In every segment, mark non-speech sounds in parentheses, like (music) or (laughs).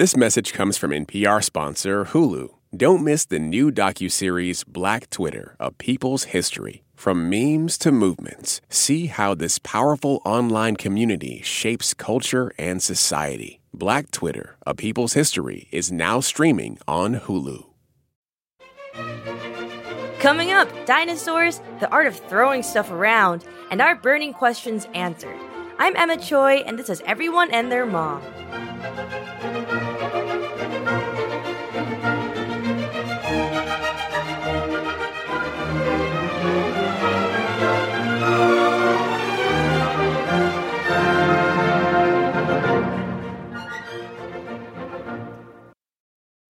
This message comes from NPR sponsor Hulu. Don't miss the new docuseries Black Twitter, A People's History. From memes to movements, see how this powerful online community shapes culture and society. Black Twitter, A People's History is now streaming on Hulu. Coming up, dinosaurs, the art of throwing stuff around, and our burning questions answered. I'm Emma Choi, and this is Everyone and Their Mom.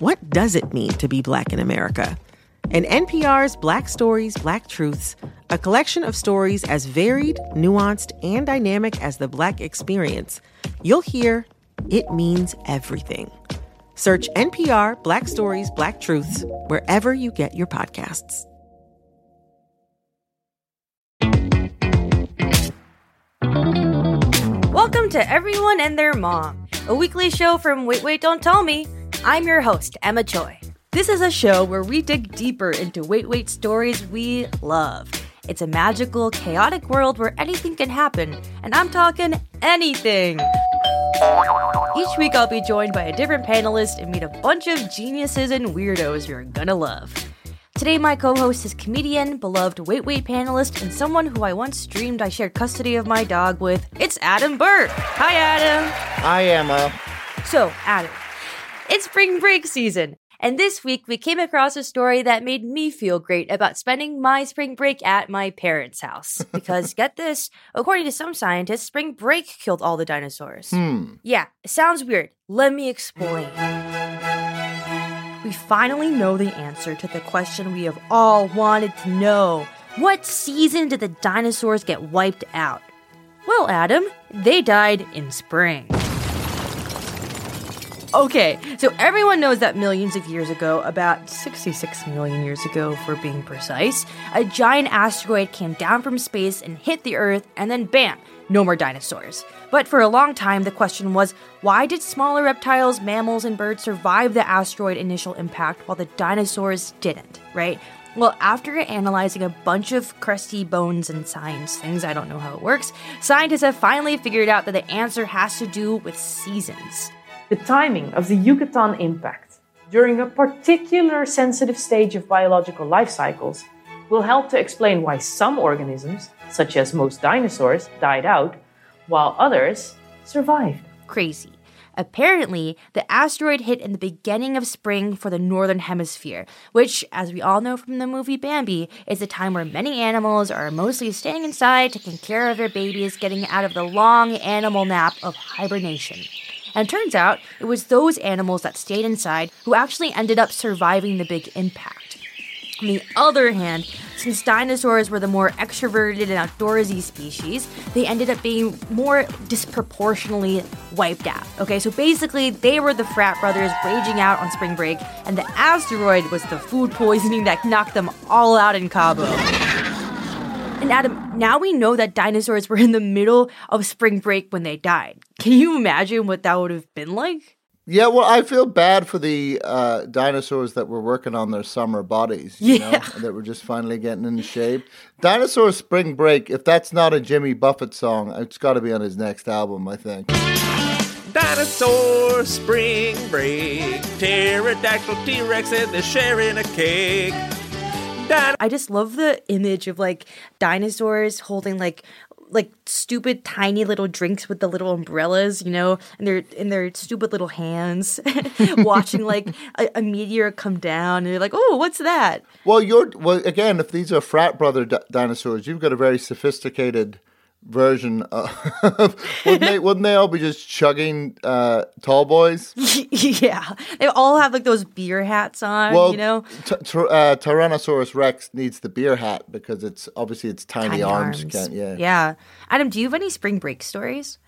What does it mean to be black in America? In NPR's Black Stories, Black Truths, a collection of stories as varied, nuanced, and dynamic as the black experience, you'll hear it means everything. Search NPR Black Stories, Black Truths wherever you get your podcasts. Welcome to Everyone and Their Mom, a weekly show from Wait Wait Don't Tell Me. I'm your host, Emma Choi. This is a show where we dig deeper into Wait Wait stories we love. It's a magical, chaotic world where anything can happen, and I'm talking anything. Each week, I'll be joined by a different panelist and meet a bunch of geniuses and weirdos you're gonna love. Today, my co host is comedian, beloved Wait Wait panelist, and someone who I once dreamed I shared custody of my dog with. It's Adam Burke. Hi, Adam. Hi, Emma. So, Adam, it's spring break season, and this week we came across a story that made me feel great about spending my spring break at my parents' house. (laughs) Because get this, according to some scientists, spring break killed all the dinosaurs. Hmm. Yeah, it sounds weird. Let me explain. We finally know the answer to the question we have all wanted to know. What season did the dinosaurs get wiped out? Well, Adam, they died in spring. Okay, so everyone knows that millions of years ago, about 66 million years ago for being precise, a giant asteroid came down from space and hit the Earth, and then bam, no more dinosaurs. But for a long time, the question was why did smaller reptiles, mammals, and birds survive the asteroid initial impact while the dinosaurs didn't, right? Well, after analyzing a bunch of crusty bones and science things, I don't know how it works, scientists have finally figured out that the answer has to do with seasons. The timing of the Yucatan impact during a particular sensitive stage of biological life cycles will help to explain why some organisms, such as most dinosaurs, died out, while others survived. Crazy. Apparently, the asteroid hit in the beginning of spring for the northern hemisphere, which, as we all know from the movie Bambi, is a time where many animals are mostly staying inside, taking care of their babies, getting out of the long animal nap of hibernation. And it turns out it was those animals that stayed inside who actually ended up surviving the big impact. On the other hand, since dinosaurs were the more extroverted and outdoorsy species, they ended up being more disproportionately wiped out. Okay, so basically, they were the frat brothers raging out on spring break, and the asteroid was the food poisoning that knocked them all out in Cabo. And Adam, now we know that dinosaurs were in the middle of spring break when they died. Can you imagine what that would have been like? Yeah, well, I feel bad for the uh, dinosaurs that were working on their summer bodies, you Yeah. know, that were just finally getting in shape. Dinosaur Spring Break, if that's not a Jimmy Buffett song, it's got to be on his next album, I think. Dinosaur spring break. Pterodactyl T Rex and they're sharing a cake. Dino- I just love the image of like dinosaurs holding like like stupid tiny little drinks with the little umbrellas, you know, and their in their stupid little hands, (laughs) watching like a, a meteor come down, and they're like, oh, what's that? Well, you're well again. If these are frat brother di- dinosaurs, you've got a very sophisticated version of (laughs) wouldn't they wouldn't they all be just chugging uh, tall boys? (laughs) yeah, they all have like those beer hats on. Well, you know, t- t- uh, Tyrannosaurus Rex needs the beer hat because it's obviously it's tiny, Tiny arms. arms. Can't, yeah. yeah. Adam, do you have any spring break stories?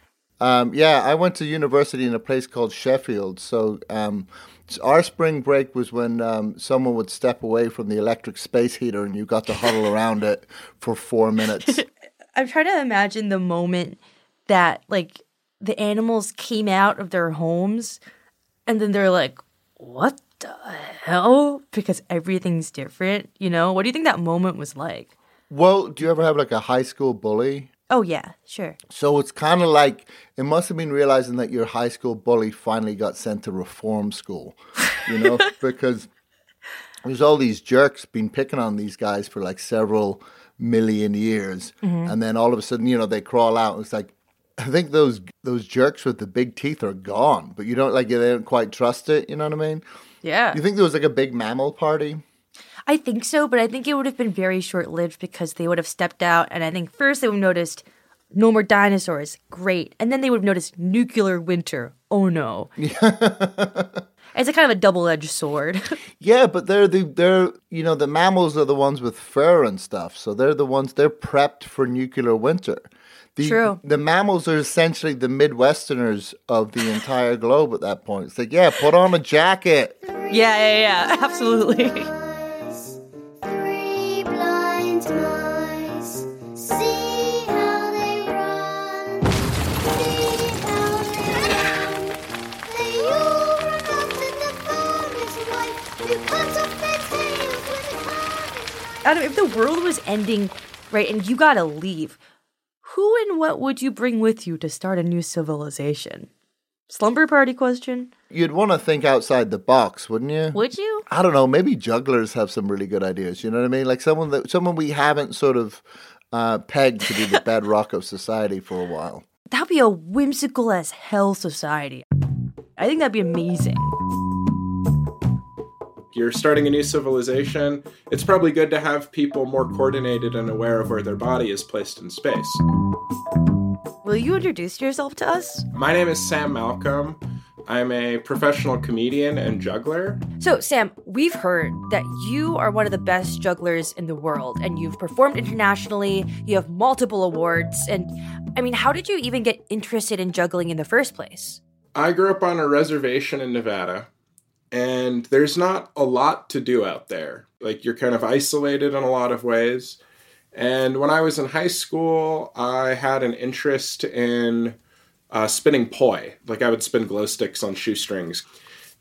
Um, yeah, I went to university in a place called Sheffield. So um, our spring break was when um, someone would step away from the electric space heater and you got to huddle around it for four minutes. (laughs) I'm trying to imagine the moment that like the animals came out of their homes and then they're like, what the hell? Because everything's different, you know? What do you think that moment was like? well, do you ever have like a high school bully? Oh, yeah, sure. So it's kind of like it must have been realizing that your high school bully finally got sent to reform school, you know, (laughs) because there's all these jerks been picking on these guys for like several million years, mm-hmm. and then all of a sudden, you know, they crawl out. And it's like I think those those jerks with the big teeth are gone, but you don't like they don't quite trust it. You know what I mean? Yeah. You think there was like a big mammal party? I think so, but I think it would have been very short lived because they would have stepped out, and I think first they would have noticed no more dinosaurs, great, and then they would have noticed nuclear winter. Oh no! (laughs) it's a kind of a double edged sword. (laughs) Yeah, but they're the they're you know the mammals are the ones with fur and stuff, so they're the ones they're prepped for nuclear winter. The, True. The mammals are essentially the Midwesterners of the entire globe at that point. It's like, yeah, put on a jacket. yeah, yeah, yeah, (laughs) absolutely. Three blind mice. Adam, if the world was ending, right, and you gotta leave, who and what would you bring with you to start a new civilization? Slumber party question? You'd want to think outside the box, wouldn't you? Would you? I don't know. Maybe jugglers have some really good ideas. You know what I mean? Like someone that someone we haven't sort of uh, pegged to be the (laughs) bedrock of society for a while. That'd be a whimsical as hell society. I think that'd be amazing. You're starting a new civilization. It's probably good to have people more coordinated and aware of where their body is placed in space. Will you introduce yourself to us? My name is Sam Malcolm. I'm a professional comedian and juggler. So, Sam, we've heard that you are one of the best jugglers in the world and you've performed internationally, you have multiple awards. And I mean, how did you even get interested in juggling in the first place? I grew up on a reservation in Nevada, and there's not a lot to do out there. Like, you're kind of isolated in a lot of ways. And when I was in high school, I had an interest in uh, spinning poi. Like, I would spin glow sticks on shoestrings.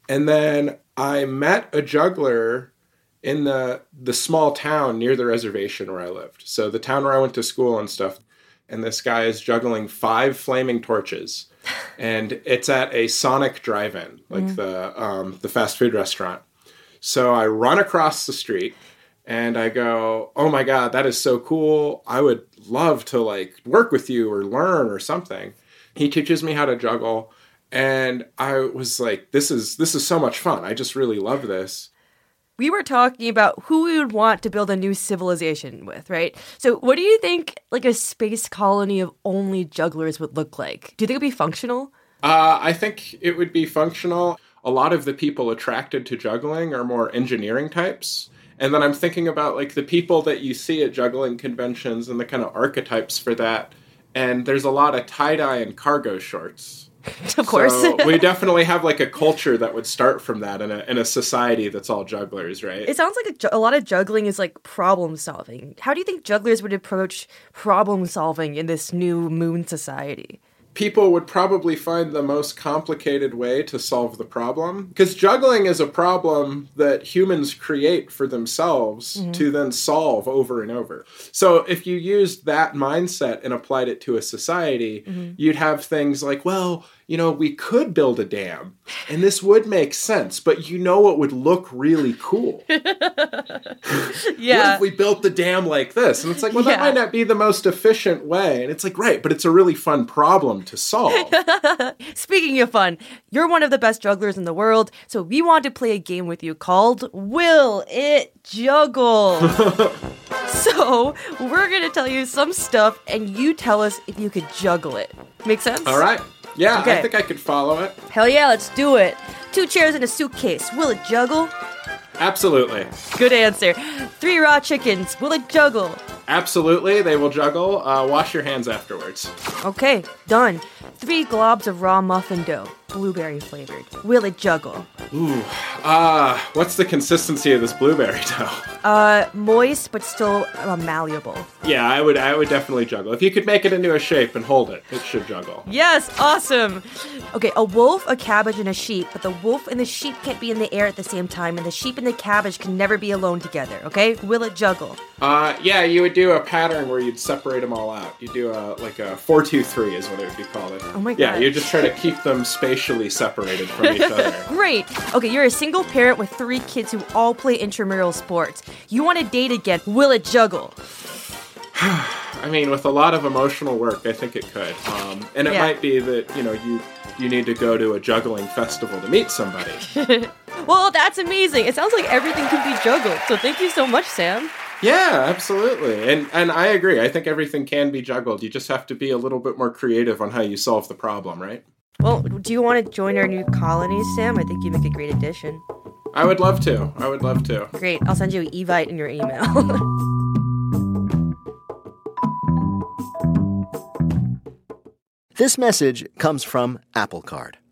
And then I met a juggler in the the small town near the reservation where I lived. So the town where I went to school and stuff. And this guy is juggling five flaming torches, and it's at a Sonic Drive-In, like the um, the fast food restaurant. So I run across the street, and I go, "Oh my god, that is so cool! I would love to like work with you or learn or something." He teaches me how to juggle, and I was like, "This is this is so much fun! I just really love this." We were talking about who we would want to build a new civilization with, right? So, what do you think like a space colony of only jugglers would look like? Do you think it'd be functional? Uh, I think it would be functional. A lot of the people attracted to juggling are more engineering types. And then I'm thinking about like the people that you see at juggling conventions and the kind of archetypes for that. And there's a lot of tie dye and cargo shorts. (laughs) Of course. So we definitely have like a culture that would start from that in a, in a society that's all jugglers, right? It sounds like a, ju- a lot of juggling is like problem solving. How do you think jugglers would approach problem solving in this new moon society? People would probably find the most complicated way to solve the problem. Because juggling is a problem that humans create for themselves mm-hmm. to then solve over and over. So if you used that mindset and applied it to a society, mm-hmm. you'd have things like, well, you know, we could build a dam and this would make sense, but you know what would look really cool? (laughs) Yeah. what if we built the dam like this? And it's like, well, that Yeah. might not be the most efficient way. And it's like, right, but it's a really fun problem problem to solve. (laughs) Speaking of fun, you're one of the best jugglers in the world, so we want to play a game with you called Will It Juggle? (laughs) so, we're going to tell you some stuff and you tell us if you could juggle it. Make sense? All right. Yeah, Okay. I think I could follow it. Hell yeah, let's do it. Two chairs and a suitcase. Will it juggle? Absolutely. Good answer. Three raw chickens. Will it juggle? Absolutely. They will juggle. Uh, wash your hands afterwards. Okay, done. Three globs of raw muffin dough, blueberry flavored. Will it juggle? Ooh. Uh, what's the consistency of this blueberry (laughs) dough? Uh, moist but still uh, malleable. Yeah, I would I would definitely juggle. If you could make it into a shape and hold it, it should juggle. Yes, awesome. Okay, a wolf, a cabbage, and a sheep, but the wolf and the sheep can't be in the air at the same time, and the sheep and the cabbage can never be alone together, okay? Will it juggle? Uh, yeah, you would do a pattern where you'd separate them all out. You do a like a four two three is what it would be called. Oh my Yeah, you just try to keep them separated from each other. (laughs) Great. Okay, you're a single parent with three kids who all play intramural sports. You want to date again. Will it juggle? (sighs) I mean, with a lot of emotional work, I think it could. Um, and it Yeah. might be that you know you you need to go to a juggling festival to meet somebody. (laughs) Well, that's amazing. It sounds like everything can be juggled. So thank you so much, Sam. yeah, absolutely. And and I agree. I think everything can be juggled. You just have to be a little bit more creative on how you solve the problem, right? Well, do you want to join our new colony, Sam? I think you make a great addition. I would love to. I would love to. Great. I'll send you an evite in your email. (laughs) This message comes from Apple Card.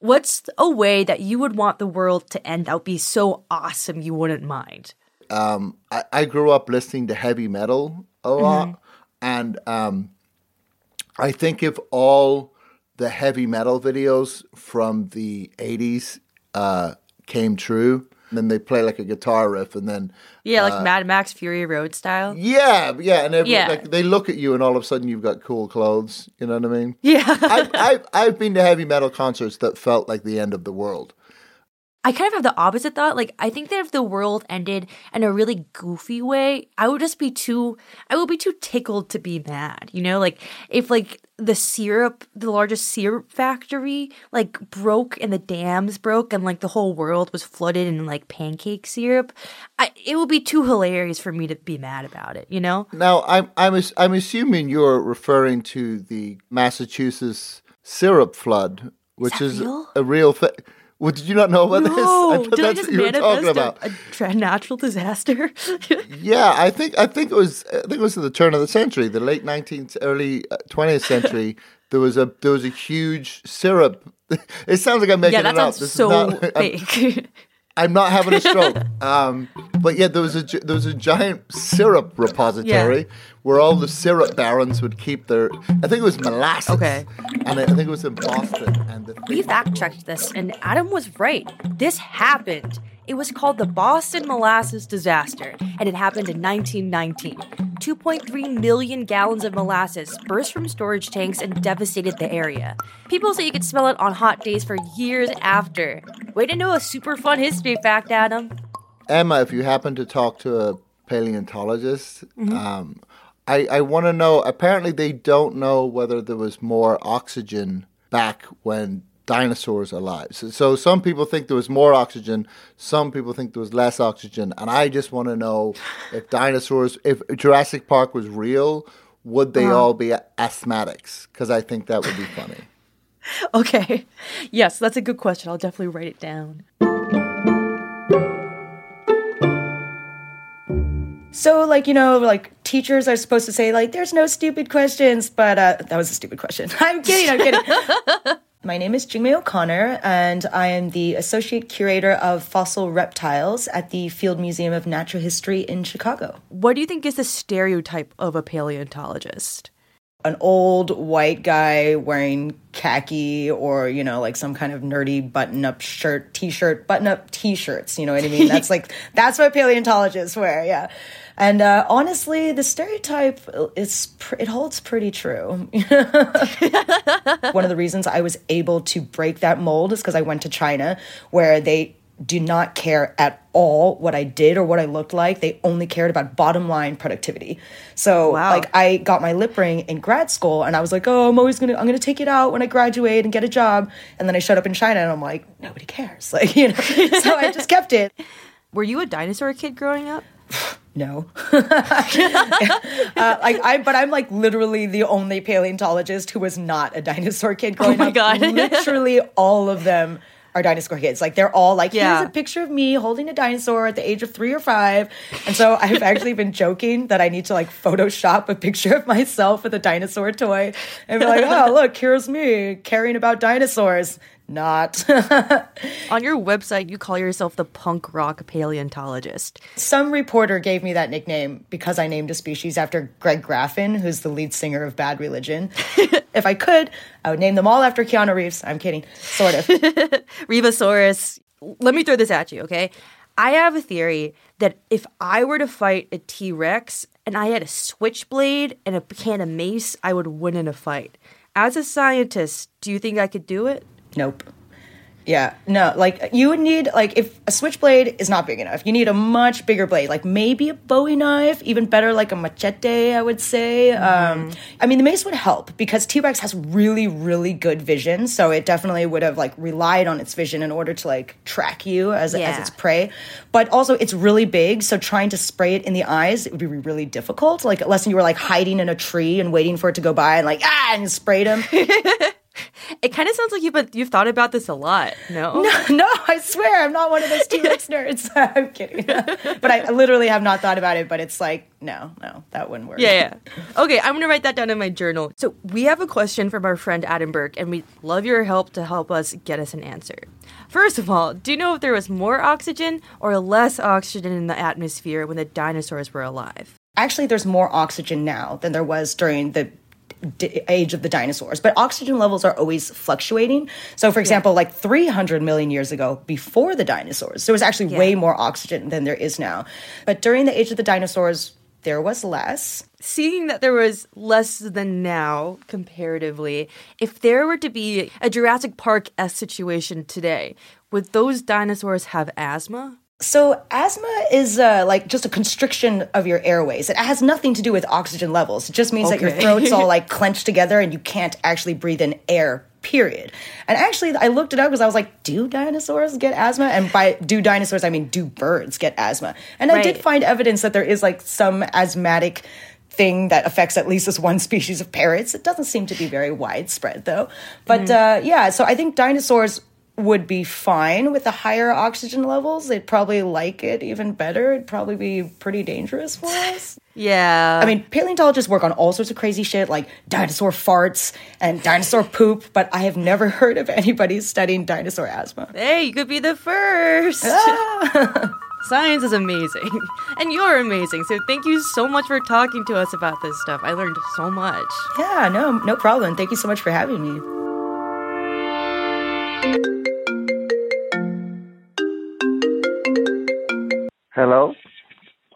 what's a way that you would want the world to end that would be so awesome you wouldn't mind? I, I grew up listening to heavy metal a lot, and um, I think if all the heavy metal videos from the '80s uh, came true, then they play like a guitar riff, and then Yeah, like uh, Mad Max Fury Road style. yeah, yeah, and every, Yeah. like they look at you, and all of a sudden you've got cool clothes. You know what I mean? Yeah. I've, (laughs) I've I've been to heavy metal concerts that felt like the end of the world. I kind of have the opposite thought. Like, I think that if the world ended in a really goofy way, I would just be too, I would be too tickled to be mad. You know, like if like the syrup, the largest syrup factory, like broke and the dams broke and like the whole world was flooded in like pancake syrup, I, it would be too hilarious for me to be mad about it. You know? Now, I'm I'm I'm assuming you're referring to the Massachusetts syrup flood, which is real? a real thing. Well, did you not know about this? No, I thought did I just what you were talking about. a, tra- natural disaster? (laughs) Yeah, I think I think it was I think it was at the turn of the century, the late nineteenth, early uh, twentieth century. (laughs) there was a there was a huge syrup. (laughs) It sounds like I'm making yeah, that it up. sounds This is so not- fake. I'm not having a (laughs) stroke. um, but yeah, there was a there was a giant syrup repository Yeah. where all the syrup barons would keep their. I think it was molasses. Okay. And I, I think it was in Boston. And the We fact checked this, and Adam was right. This happened. It was called the Boston Molasses Disaster, and it happened in 1919. 2.3 million gallons of molasses burst from storage tanks and devastated the area. People say you could smell it on hot days for years after. Way to know a super fun history fact, Adam. Emma, if you happen to talk to a paleontologist, Mm-hmm. um, I, I want to know. Apparently, they don't know whether there was more oxygen back when dinosaurs are alive. So, so some people think there was more oxygen, some people think there was less oxygen, and I just want to know (laughs) if dinosaurs, if Jurassic Park was real, would they Uh-huh. all be asthmatics? Because I think that would be funny. (laughs) Okay. Yes, that's a good question. I'll definitely write it down. So, like, you know, like teachers are supposed to say, like, there's no stupid questions, but uh, that was a stupid question. (laughs) I'm kidding, I'm kidding. (laughs) My name is Jingmai O'Connor, and I am the Associate Curator of Fossil Reptiles at the Field Museum of Natural History in Chicago. What do you think is the stereotype of a paleontologist? An old white guy wearing khaki or, you know, like some kind of nerdy button up shirt, t shirt, button up t shirts. You know what I mean? That's like, (laughs) that's what paleontologists wear. Yeah. And uh, honestly, the stereotype is pr- it holds pretty true. (laughs) One of the reasons I was able to break that mold is because I went to China, where they do not care at all what I did or what I looked like. They only cared about bottom line productivity. So Wow. like I got my lip ring in grad school and I was like, "Oh, I'm always to I'm to take it out when I graduate and get a job." And then I showed up in China and I'm like, "Nobody cares." (laughs) Like, you know. (laughs) so I just kept it. (laughs) Were you a dinosaur kid growing up? (sighs) No. uh, like I, but I'm like literally the only paleontologist who was not a dinosaur kid growing oh my up. God. literally all of them are dinosaur kids. Like they're all like, Yeah. here's a picture of me holding a dinosaur at the age of three or five. And so (laughs) I've actually been joking that I need to like Photoshop a picture of myself with a dinosaur toy and be like, (laughs) oh look, here's me caring about dinosaurs. Not. (laughs) On your website, you call yourself the punk rock paleontologist. Some reporter gave me that nickname because I named a species after Greg Graffin, who's the lead singer of Bad Religion. (laughs) if I could, I would name them all after Keanu Reeves. I'm kidding. Sort of. (laughs) Rebasaurus. Let me throw this at you, okay? I have a theory that if I were to fight a T Rex and I had a switchblade and a can of mace, I would win in a fight. As a scientist, do you think I could do it? Nope. Yeah, no, like you would need like if a switchblade is not big enough, you need a much bigger blade, like maybe a Bowie knife, even better like a machete, I would say. Um, I mean, the mace would help because T Rex has really, really good vision, so it definitely would have like relied on its vision in order to like track you as as its prey. But also, it's really big, so trying to spray it in the eyes it would be really difficult. Like unless you were like hiding in a tree and waiting for it to go by and like ah and sprayed him. (laughs) (laughs) It kind of sounds like you've been, you've thought about this a lot. (laughs) No, no, I swear I'm not one of those T Rex (laughs) nerds. I'm kidding. but I literally have not thought about it. But it's like, no, no, that wouldn't work. Yeah, yeah. Okay, I'm gonna write that down in my journal. So we have a question from our friend Adam Burke, and we'd love your help to help us get us an answer. First of all, do you know if there was more oxygen or less oxygen in the atmosphere when the dinosaurs were alive? Actually, there's more oxygen now than there was during the d- age of the dinosaurs. But oxygen levels are always fluctuating. So, for example, like 300 million years ago, before the dinosaurs, there was actually way more oxygen than there is now. But during the age of the dinosaurs, there was less. Seeing that there was less than now comparatively, if there were to be a Jurassic Park S situation today, would those dinosaurs have asthma? So asthma is uh, like just a constriction of your airways. It has nothing to do with oxygen levels. It just means that your throat's all (laughs) like clenched together and you can't actually breathe in air. Period. And actually, I looked it up because I was like, "Do dinosaurs get asthma?" And by "do dinosaurs," I mean "do birds get asthma?" And I did find evidence that there is like some asthmatic thing that affects at least this one (laughs) species of parrots. It doesn't seem to be very widespread though. But uh, yeah, so I think dinosaurs would be fine with the higher oxygen levels. They'd probably like it even better. It'd probably be pretty dangerous for (laughs) us. Yeah. I mean, paleontologists work on all sorts of crazy shit like dinosaur farts and dinosaur poop, but I have never (laughs) heard of anybody studying dinosaur asthma. Hey, you could be the first. Ah. (laughs) Science is amazing. And you're amazing. So thank you so much for talking to us about this stuff. I learned so much. Yeah, no, no problem. Thank you so much for having me. Hello.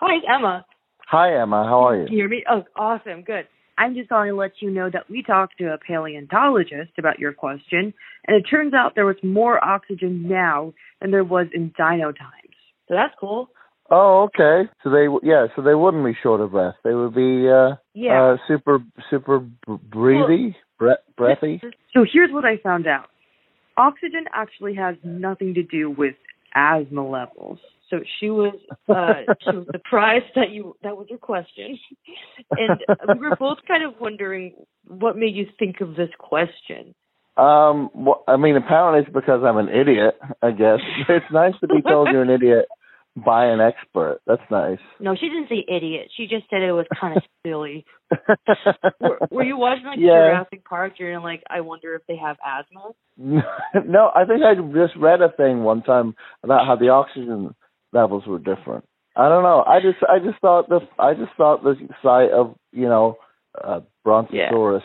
Hi, Emma. Hi, Emma. How are Can you? you hear me? Oh, awesome. Good. I'm just calling to let you know that we talked to a paleontologist about your question, and it turns out there was more oxygen now than there was in dino times. So that's cool. Oh, okay. So they, yeah, so they wouldn't be short of breath. They would be, uh, Yeah. uh super, super b- breathy, bre- breathy. So here's what I found out. Oxygen actually has nothing to do with asthma levels. So she was uh, she was surprised that you that was your question, and we were both kind of wondering what made you think of this question. Um, well, I mean, apparently it's because I'm an idiot. I guess (laughs) it's nice to be told you're an idiot by an expert. That's nice. No, she didn't say idiot. She just said it was kind of (laughs) silly. Were, were you watching like Yeah. Jurassic Park? You're like, I wonder if they have asthma. (laughs) no, I think I just read a thing one time about how the oxygen levels were different. I don't know. I just I just thought the I just thought the sight of you know a brontosaurus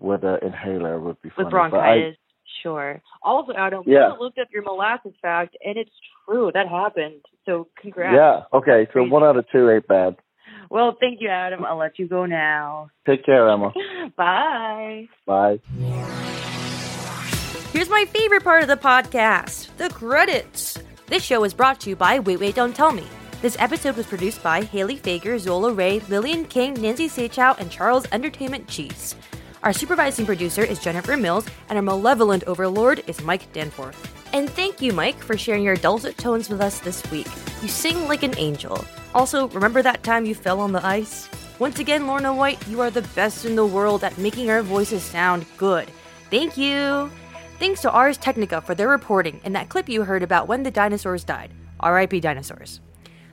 with an inhaler would be funny. with but I- bronchitis. Sure. Also, Adam, Yeah. I looked up your molasses fact, and it's true. That happened. So congrats. yeah. Okay. So one out of two ain't bad. Well, thank you, Adam. I'll let you go now. Take care, Emma. (laughs) Bye. Bye. Here's my favorite part of the podcast the credits. This show is brought to you by Wait Wait Don't Tell Me. This episode was produced by Haley Fager, Zola Ray, Lillian King, Nancy Seychow, and Charles Entertainment Cheese. Our supervising producer is Jennifer Mills, and our malevolent overlord is Mike Danforth. And thank you, Mike, for sharing your dulcet tones with us this week. You sing like an angel. Also, remember that time you fell on the ice? Once again, Lorna White, you are the best in the world at making our voices sound good. Thank you! Thanks to Ars Technica for their reporting and that clip you heard about when the dinosaurs died. RIP dinosaurs.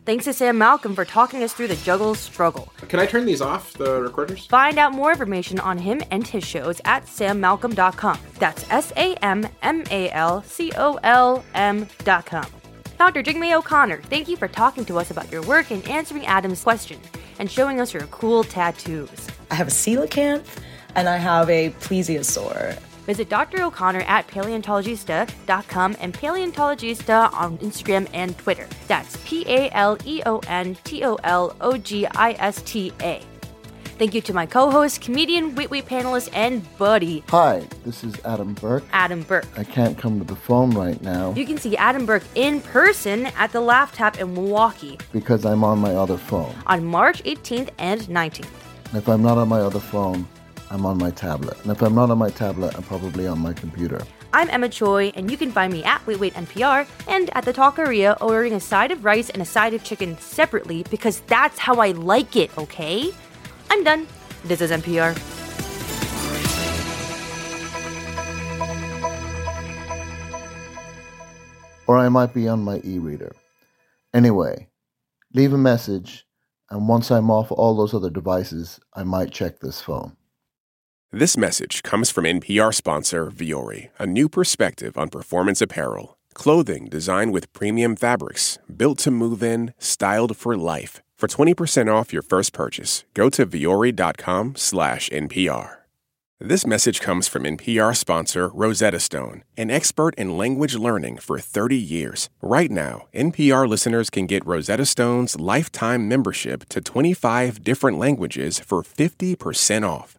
Thanks to Sam Malcolm for talking us through the juggle struggle. Can I turn these off, the recorders? Find out more information on him and his shows at sammalcolm.com. That's S A M M A L C O L M.com. Dr. Jingmai O'Connor, thank you for talking to us about your work and answering Adam's question and showing us your cool tattoos. I have a coelacanth and I have a plesiosaur. Visit Dr. O'Connor at paleontologista.com and paleontologista on Instagram and Twitter. That's P A L E O N T O L O G I S T A. Thank you to my co host, comedian, Wait Wait panelist, and buddy, Hi, this is Adam Burke. Adam Burke. I can't come to the phone right now You can see Adam Burke in person at the Laugh Tap in Milwaukee because I'm on my other phone. on March 18th and 19th. If I'm not on my other phone, I'm on my tablet. And if I'm not on my tablet, I'm probably on my computer. I'm Emma Choi, and you can find me at Wait Wait NPR and at the Taqueria ordering a side of rice and a side of chicken separately because that's how I like it, okay? I'm done. This is NPR. Or I might be on my e reader. Anyway, leave a message, and once I'm off all those other devices, I might check this phone. This message comes from NPR sponsor Vuori, a new perspective on performance apparel. Clothing designed with premium fabrics, built to move in, styled for life. For 20% off your first purchase, go to vuori.com slash NPR. This message comes from NPR sponsor Rosetta Stone, an expert in language learning for 30 years. Right now, NPR listeners can get Rosetta Stone's lifetime membership to 25 different languages for 50% off.